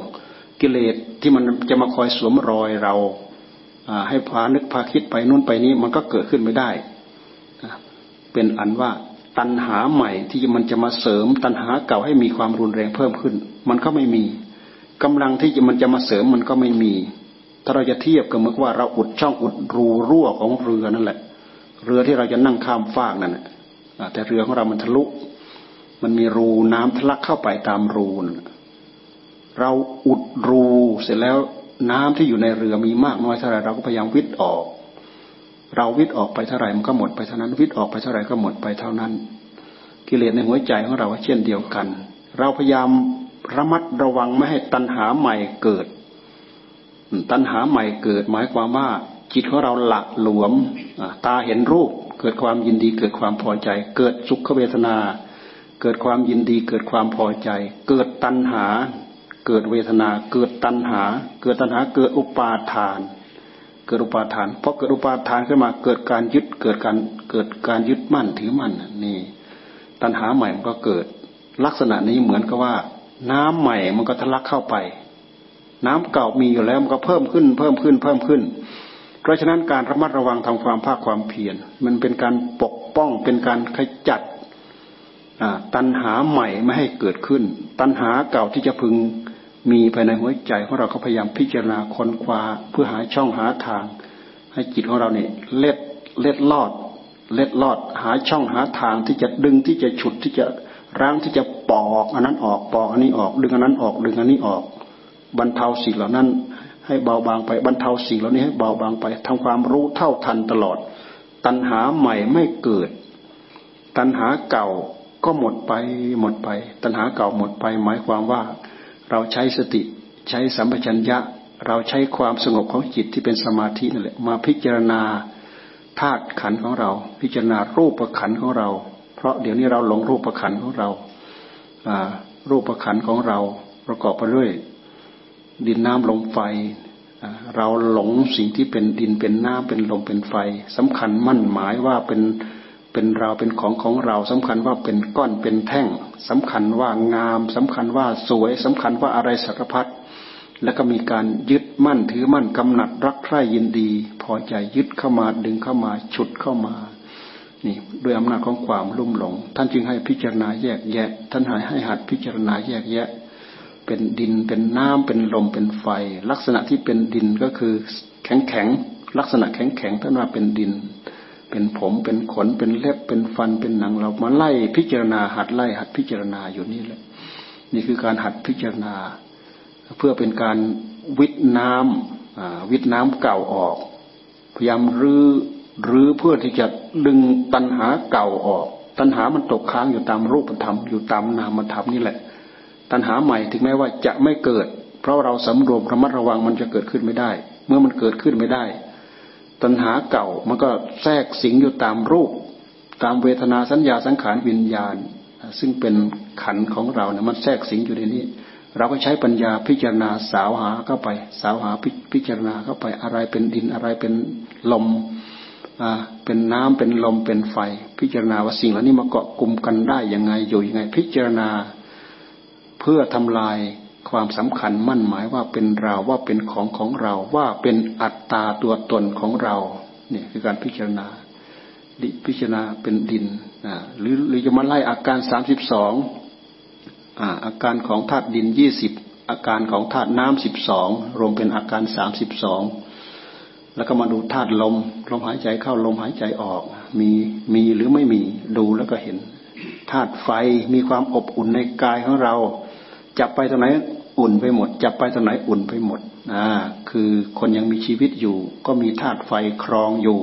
กิเลสที่มันจะมาคอยสวมรอยเราให้พานึกพาคิดไปนู่นไปนี้มันก็เกิดขึ้นไม่ได้ เป็นอันว่าตัณหาใหม่ที่มันจะมาเสริมตัณหาเก่าให้มีความรุนแรงเพิ่มขึ้น มันก็ไม่มีกำลังที่มันจะมาเสริมมันก็ไม่มี ถ้าเราจะเทียบกับเมื่อว่าเราอุดช่องอุดรูรั่วของเรือนั่นแหละ เรือที่เราจะนั่งข้ามฟากนั่นแหละแต่เรือของเรามันทะลุ มันมีรูน้ำทะลักเข้าไปตามรูนเราอุดรูเสร็จแล้วน้ำที่อยู่ในเรือมีมากน้อยเท่าไรเราก็พยายามวิทย์ออก เราวิทย์ออกไปเท่าไรมันก็หมดไปเท่านั้นวิทย์ออกไปเท่าไรก็หมดไปเท่านั้น กิเลสในหัวใจของเราเช่นเดียวกัน เราพยายามระมัดระวังไม่ให้ตัณหาใหม่เกิด ตัณหาใหม่เกิด หมายความว่า จิตของเราหลักหลวมตาเห็นรูป เกิดความยินดีเกิดความพอใจ เกิดสุขเวทนา เกิดความยินดีเกิดความพอใจ เกิดตัณหา เกิดเวทนา เกิดตัณหา เกิดตัณหาเกิดอุปาทาน เกิดอุปาทานเพราะเกิดอุปาทานขึ้นมาเกิดการยึดเกิดการเกิดการยึดมั่นถือมั่นนี่ ตัณหาใหม่มันก็เกิด ลักษณะนี้เหมือนกับว่า น้ำใหม่มันก็ทะลักเข้าไป น้ำเก่ามีอยู่แล้วมันก็เพิ่มขึ้น เพิ่มขึ้นเพิ่มขึ้น เพราะฉะนั้นการระมัดระวังทำความภาคความเพียรมันเป็นการปกป้องเป็นการขจัดตัณหาใหม่ไม่ให้เกิดขึ้น ตัณหาเก่าที่จะพึงมีภายในหัวใจของเราก็พยายามพิจารณาค้นคว้าเพื่อหาช่องหาทาง ให้จิตของเราเนี่ยเล็ดเล็ดลอด เล็ดลอดหาช่องหาทางที่จะดึงที่จะฉุดที่จะร่างที่จะปอก อันนั้นออกปอกอันนี้ออก ดึงอันนั้นออกดึงอันนี้ออก บรรเทาสิ่งเหล่านั้น ให้เบาบางไปบรรเทาสิ่งเหล่านี้ให้เบาบางไปทำความรู้เท่าทันตลอด ตัณหาใหม่ไม่เกิด ตัณหาเก่าก็หมดไปหมดไป ตัณหาเก่าหมดไป หมายความว่า เราใช้สติใช้สัมปชัญญะ เราใช้ความสงบของจิตที่เป็นสมาธินั่นแหละมาพิจารณาธาตุขันของเรา พิจารณารูปขันของเรา เพราะเดี๋ยวนี้เราหลงรูปขันของเรารูปขันของเราประกอบไปด้วย ดินน้ำลมไฟ เราหลงสิ่งที่เป็นดินเป็นน้ำเป็นลมเป็นไฟสำคัญมั่นหมายว่าเป็นเป็นเราเป็นของของเราสำคัญว่าเป็นก้อนเป็นแท่งสำคัญว่างามสำคัญว่าสวยสำคัญว่าอะไรสารพัดแล้วก็มีการยึดมั่นถือมั่นกำหนัดรักใคร่ยินดี พอใจยึดเข้ามาดึงเข้ามาฉุดเข้ามานี่ด้วยอำนาจของความลุ่มหลง ท่านจึงให้พิจารณาแยกแยะ ท่านให้ให้หัดพิจารณาแยกแยะ เป็นดินเป็นน้ำเป็นลมเป็นไฟ ลักษณะที่เป็นดินก็คือแข็งแข็งลักษณะแข็งแข็งท่านว่าเป็นดิน เป็นผมเป็นขนเป็นเล็บเป็นฟันเป็นหนังเรามาไล่พิจารณาหัดไล่หัดพิจารณาอยู่นี่แหละนี่คือการหัดพิจารณา เพื่อเป็นการวิทน้ำวิทน้ำเก่าออก พยายามรื้อรื้อเพื่อที่จะดึงตัณหาเก่าออก ตัณหามันตกค้างอยู่ตามรูปธรรมอยู่ตามนามธรรมนี่แหละ ตัณหาใหม่ถึงแม้ว่าจะไม่เกิด เพราะเราสำรวมระมัดระวังมันจะเกิดขึ้นไม่ได้ เมื่อมันเกิดขึ้นไม่ได้ ตัณหาเก่ามันก็แทรกสิงอยู่ตามรูป ตามเวทนาสัญญาสังขารวิญญาณ ซึ่งเป็นขันของเราเนี่ยมันแทรกสิงอยู่ในนี้ เราก็ใช้ปัญญาพิจารณาสาวหาเข้าไป สาวหาพิจารณาเข้าไปอะไรเป็นดินอะไรเป็นลมเป็นน้ำเป็นลมเป็นไฟ พิจารณาว่าสิ่งเหล่านี้มาเกาะกลุ่มกันได้ยังไงอยู่ยังไง พิจารณา เพื่อทำลายความสำคัญมั่นหมายว่าเป็นเราว่าเป็นของของเราว่าเป็นอัตตาตัวตนของเราเนี่ยคือการพิจารณาพิจารณาเป็นดินนะหรือหรือจะมาไล่อาการสามสิบสองอาการของธาตุดินยี่สิบอาการของธาตุน้ำสิบสองรวมเป็นอาการสามสิบสองแล้วก็มาดูธาตุลมลมหายใจเข้าลมหายใจออก มีมีหรือไม่มีดูแล้วก็เห็นธาตุไฟมีความอบอุ่นในกายของเรา จับไปตรงไหนอุ่นไปหมด จับไปตรงไหนอุ่นไปหมดอ่าคือคนยังมีชีวิตอยู่ ก็มีธาตุไฟครองอยู่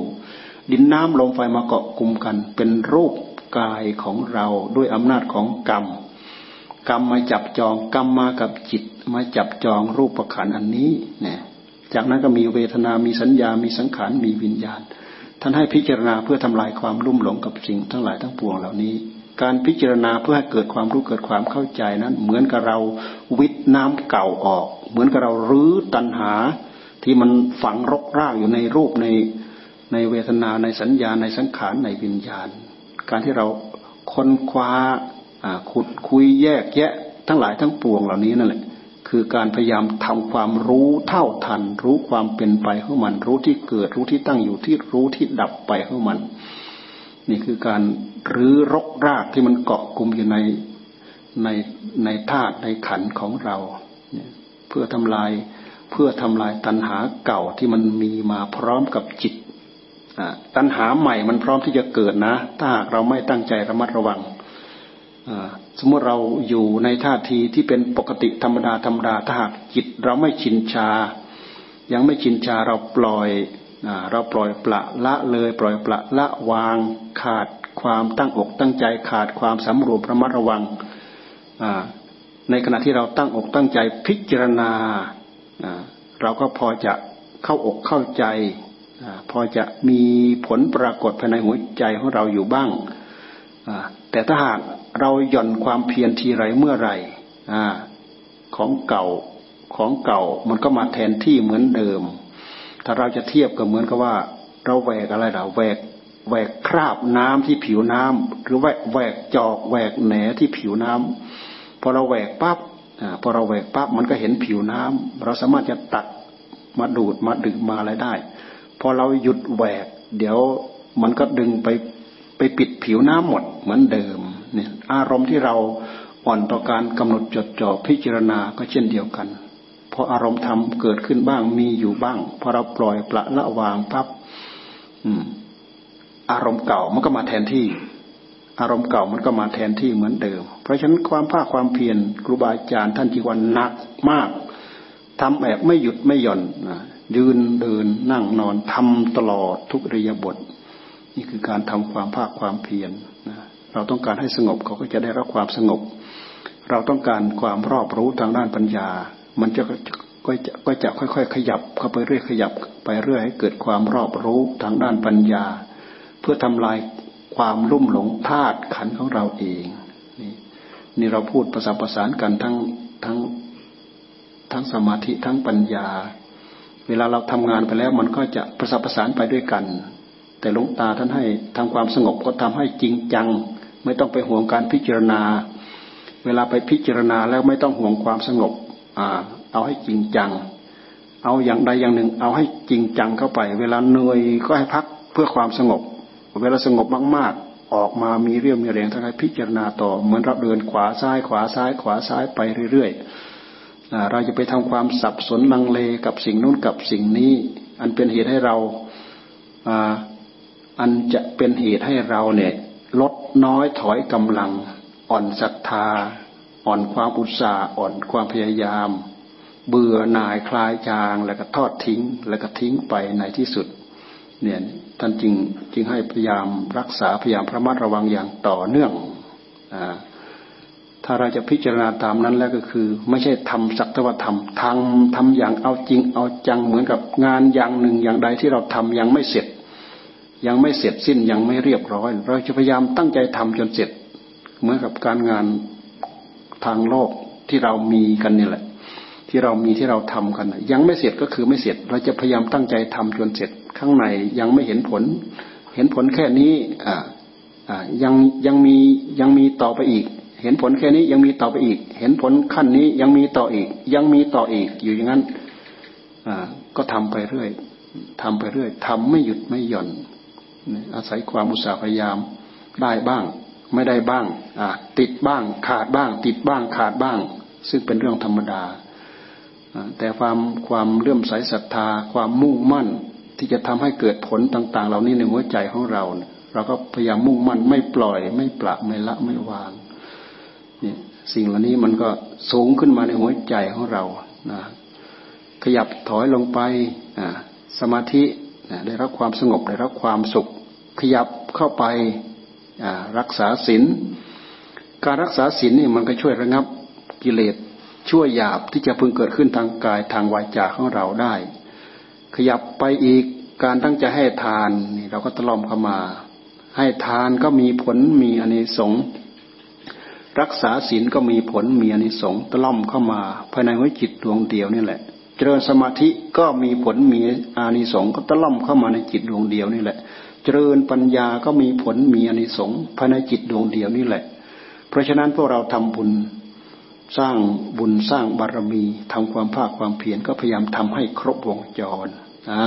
ดินน้ำลมไฟมาเกาะกลุ่มกัน เป็นรูปกายของเราด้วยอำนาจของกรรม กรรมมาจับจองกรรมมากับจิตมาจับจองรูปประขันอันนี้เนี่ยจากนั้นก็มีเวทนา มีสัญญา มีสังขาร มีวิญญาณ ท่านให้พิจารณาเพื่อทำลายความลุ่มหลงกับสิ่งทั้งหลายทั้งปวงเหล่านี้ การพิจารณาเพื่อให้เกิดความรู้เกิดความเข้าใจนั้น เหมือนกับเราวิทน้ำเก่าออก เหมือนกับเรารื้อตัณหา ที่มันฝังรกรากอยู่ในรูปในในเวทนาในสัญญาในสังขารในวิญญาณ การที่เราค้นคว้าขุดคุยแยกแยะ ทั้งหลายทั้งปวงเหล่านี้นั่นแหละคือการพยายามทำความรู้เท่าทัน รู้ความเป็นไปของมัน รู้ที่เกิดรู้ที่ตั้งอยู่ที่รู้ที่ดับไปของมัน นี่คือการรื้อรกรากที่มันเกาะกลุ่มอยู่ในในในธาตุในขันของเราเพื่อทำลายเพื่อทำลายตัณหาเก่าที่มันมีมาพร้อมกับจิตตัณหาใหม่มันพร้อมที่จะเกิดนะ ถ้าหากเราไม่ตั้งใจระมัดระวังสมมติเราอยู่ในท่าทีที่เป็นปกติธรรมดาธรรมดาถ้าหากจิตเราไม่ชินชา ยังไม่ชินชาเราปล่อย เราปล่อยปละละเลยปล่อยปละละวางขาดความตั้งอกตั้งใจขาดความสำรวมระมัดระวังในขณะที่เราตั้งอกตั้งใจพิจารณาเราก็พอจะเข้าอกเข้าใจพอจะมีผลปรากฏภายในหัวใจของเราอยู่บ้างแต่ถ้าหากเราหย่อนความเพียรทีไรเมื่อไรของเก่าของเก่ามันก็มาแทนที่เหมือนเดิม ถ้าเราจะเทียบก็เหมือนกับว่า เราแหวกอะไรเราแหวกแหวกคราบน้ำที่ผิวน้ำหรือแหวกแหวกจอกแหวกแหนที่ผิวน้ำพอเราแหวกปั๊บพอเราแหวกปั๊บมันก็เห็นผิวน้ำเราสามารถจะตัดมาดูดมาดึงมาอะไรได้ พอเราหยุดแหวก เดี๋ยวมันก็ดึงไปไปปิดผิวน้ำหมดเหมือนเดิมเนี่ยอารมณ์ที่เราอ่อนต่อการกำหนดจดจ่อพิจารณาก็เช่นเดียวกัน ออารมณ์ธรรมเกิดขึ้นบ้างมีอยู่บ้าง พอเราปล่อยปละละวางปั๊บอารมณ์เก่ามันก็มาแทนที่ อารมณ์เก่ามันก็มาแทนที่เหมือนเดิม เพราะฉะนั้นความภาคความเพียรครูบาอาจารย์ท่านจีวันหนักมากทำแบบไม่หยุดไม่หย่อนยืนเดินนั่งนอนทำตลอดทุกริยะบท นี่คือการทำความภาคความเพียรเราต้องการให้สงบเขาก็จะได้รับความสงบ เราต้องการความรอบรู้ทางด้านปัญญา มันจะก็จะก็จะค่อย ๆ ขยับเข้าไปเรื่อยขยับ ไปเรื่อยให้เกิดความรอบรู้ทางด้านปัญญา เพื่อทำลายความลุ่มหลงธาตุขันของเราเองนี่นี่เราพูดประสานประสานกันทั้งทั้งทั้งสมาธิทั้งปัญญา เวลาเราทำงานไปแล้ว มันก็จะประสานประสานไปด้วยกัน แต่หลวงตาท่านให้ทำความสงบก็ทำให้จริงจัง ไม่ต้องไปห่วงการพิจารณา เวลาไปพิจารณาแล้วไม่ต้องห่วงความสงบ อ่า เอาให้จริงจัง เอาอย่างใดอย่างหนึ่ง เอาให้จริงจังเข้าไป เวลาเหนื่อยก็ให้พักเพื่อความสงบ เวลาสงบมากๆ ออกมามีเรี่ยวมีแรงทั้งให้พิจารณาต่อ เหมือนเราเดินขวาซ้ายขวาซ้ายขวาซ้ายไปเรื่อยๆเราจะไปทำความสับสนลังเลกับสิ่งนู้นกับสิ่งนี้ อันเป็นเหตุให้เราอันจะเป็นเหตุให้เราเนี่ยลดน้อยถอยกำลังอ่อนศรัทธา อ่อนความอุตสาห์อ่อนความพยายาม เบื่อหน่ายคลายจาง แล้วก็ทอดทิ้ง แล้วก็ทิ้งไปในที่สุดเนี่ยท่านจึงจึงให้พยายามรักษาพยายามระมัดระวังอย่างต่อเนื่องอ่าถ้าเราจะพิจารณาตามนั้นแล้วก็คือ ไม่ใช่ทำสักตวธรรมทางทำอย่างเอาจริงเอาจังเหมือนกับงานอย่างหนึ่งอย่างใดที่เราทำยังไม่เสร็จ ยังไม่เสร็จสิ้นยังไม่เรียบร้อย เราจะพยายามตั้งใจทำจนเสร็จ เหมือนกับการงาน ทางโลกที่เรามีกันนี่แหละ ที่เรามีที่เราทำกัน ยังไม่เสร็จก็คือไม่เสร็จ เราจะพยายามตั้งใจทำจนเสร็จข้างในยังไม่เห็นผล เห็นผลแค่นี้อ่าอ่ายังยังมียังมีต่อไปอีก เห็นผลแค่นี้ยังมีต่อไปอีก เห็นผลขั้นนี้ยังมีต่ออีก ยังมีต่ออีกอยู่อย่างนั้นอ่าก็ทำไปเรื่อยทำไปเรื่อยทำไม่หยุดไม่หย่อนอาศัยความอุตสาห์พยายามได้บ้าง ไม่ได้บ้างติดบ้างขาดบ้าง ติดบ้างขาดบ้าง ซึ่งเป็นเรื่องธรรมดา แต่ความความเลื่อมใสศรัทธา ความมุ่งมั่นที่จะทำให้เกิดผลต่าง ๆ เหล่านี้ในหัวใจของเรา เราก็พยายามมุ่งมั่นไม่ปล่อย ไม่ปละไม่ละไม่วางนี่สิ่งเหล่านี้มันก็สูงขึ้นมาในหัวใจของเรานะขยับถอยลงไปสมาธิได้รับความสงบได้รับความสุข ขยับเข้าไป รักษาศีลการรักษาศีลนี่มันก็ช่วยระงับกิเลสช่วยหยาบที่จะพึงเกิดขึ้นทางกายทางวาจาของเราได้ ขยับไปอีกการตั้งใจให้ทานนี่เราก็ตล่อมเข้ามา ให้ทานก็มีผลมีอนิสงส์รักษาศีลก็มีผลมีอนิสงส์ตล่อมเข้ามา ภายในหัวจิตดวงเดียวนี่แหละ เจริญสมาธิก็มีผลมีอานิสงส์ก็ตะล่อมเข้ามาในจิตดวงเดียวนี่แหละ เจริญปัญญาก็มีผลมีอานิสงส์ภายในจิตดวงเดียวนี่แหละ เพราะฉะนั้นพวกเราทำบุญสร้างบุญสร้างบารมีทำความภาคความเพียรก็พยายามทำให้ครบวงจรอ่า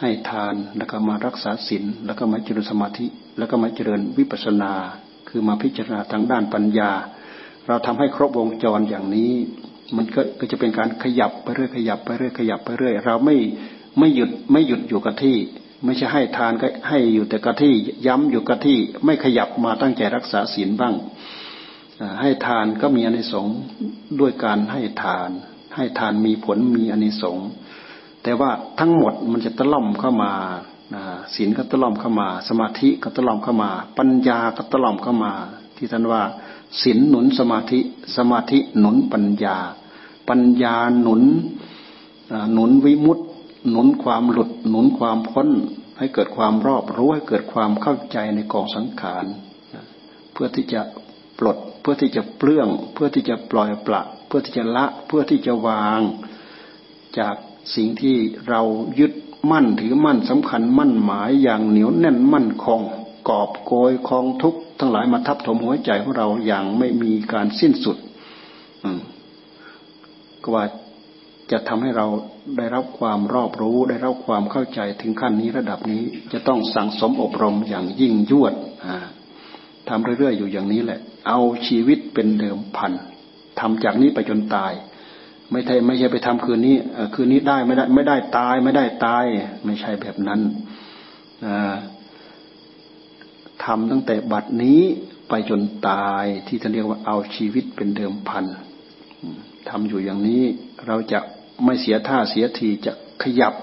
ให้ทานแล้วก็มารักษาศีลแล้วก็มาเจริญสมาธิ แล้วก็มาเจริญวิปัสสนา คือมาพิจารณาทางด้านปัญญา เราทำให้ครบวงจรอย่างนี้ มันก็ก็จะเป็นการขยับไปเรื่อยขยับไปเรื่อยขยับไปเรื่อยเราไม่ไม่หยุดไม่หยุดอยู่กับที่ ไม่ใช่ให้ทานก็ให้อยู่แต่กับที่ย้ำอยู่กับที่ ไม่ขยับมาตั้งใจรักษาศีลบ้างให้ทานก็มีอนิสงส์ด้วยการให้ทาน ให้ทานมีผลมีอนิสงส์แต่ว่าทั้งหมดมันจะตะล่อมเข้ามาศีลก็ตะล่อมเข้ามา สมาธิก็ตะล่อมเข้ามา ปัญญาก็ตะล่อมเข้ามา ที่ท่านว่าศีลหนุนสมาธิ สมาธิหนุนปัญญา ปัญญาหนุนหนุนวิมุตติหนุนความหลุดหนุนความพ้น ให้เกิดความรอบรู้ให้เกิดความเข้าใจในกองสังขารเพื่อที่จะปลดเพื่อที่จะเปลื้อง เพื่อที่จะปล่อยปละเพื่อที่จะละเพื่อที่จะวาง จากสิ่งที่เรายึดมั่นถือมั่นสำคัญมั่นหมายอย่างเหนียวแน่นมั่นคงกอบโกยคองทุกทั้งหลายมาทับถมหัวใจของเราอย่างไม่มีการสิ้นสุด กว่าจะทำให้เราได้รับความรอบรู้ ได้รับความเข้าใจถึงขั้นนี้ระดับนี้จะต้องสั่งสมอบรมอย่างยิ่งยวดทำเรื่อยๆอยู่อย่างนี้แหละ เอาชีวิตเป็นเดิมพันทำจากนี้ไปจนตาย ไม่ใช่ไม่ใช่ไปทำคืนนี้คืนนี้ได้ไม่ได้ไม่ได้ตายไม่ได้ตาย ไม่ใช่แบบนั้นทำตั้งแต่บัดนี้ไปจนตายที่จะเรียกว่าเอาชีวิตเป็นเดิมพัน ทำอยู่อย่างนี้เราจะไม่เสียท่าเสียทีจะขยับ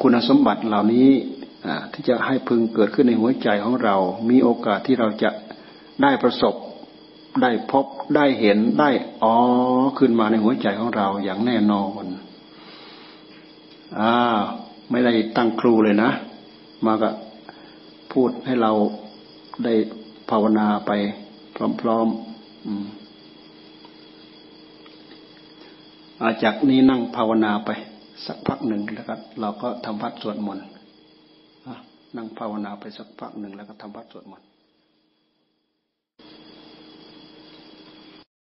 คุณสมบัติเหล่านี้ที่จะให้พึงเกิดขึ้นในหัวใจของเรา มีโอกาสที่เราจะได้ประสบ ได้พบ ได้เห็น ได้อ๋อขึ้นมาในหัวใจของเราอย่างแน่นอนอ่าไม่ได้ตั้งครูเลยนะ มาก็พูดให้เราได้ภาวนาไปพร้อมๆอืมอา จากนี้นั่งภาวนาไป สักพักหนึ่งแล้วก็เราก็ทำวัดสวดมนต์นั่งภาวนาไปสักพักหนึ่งแล้วก็ทำวัดสวดมนต์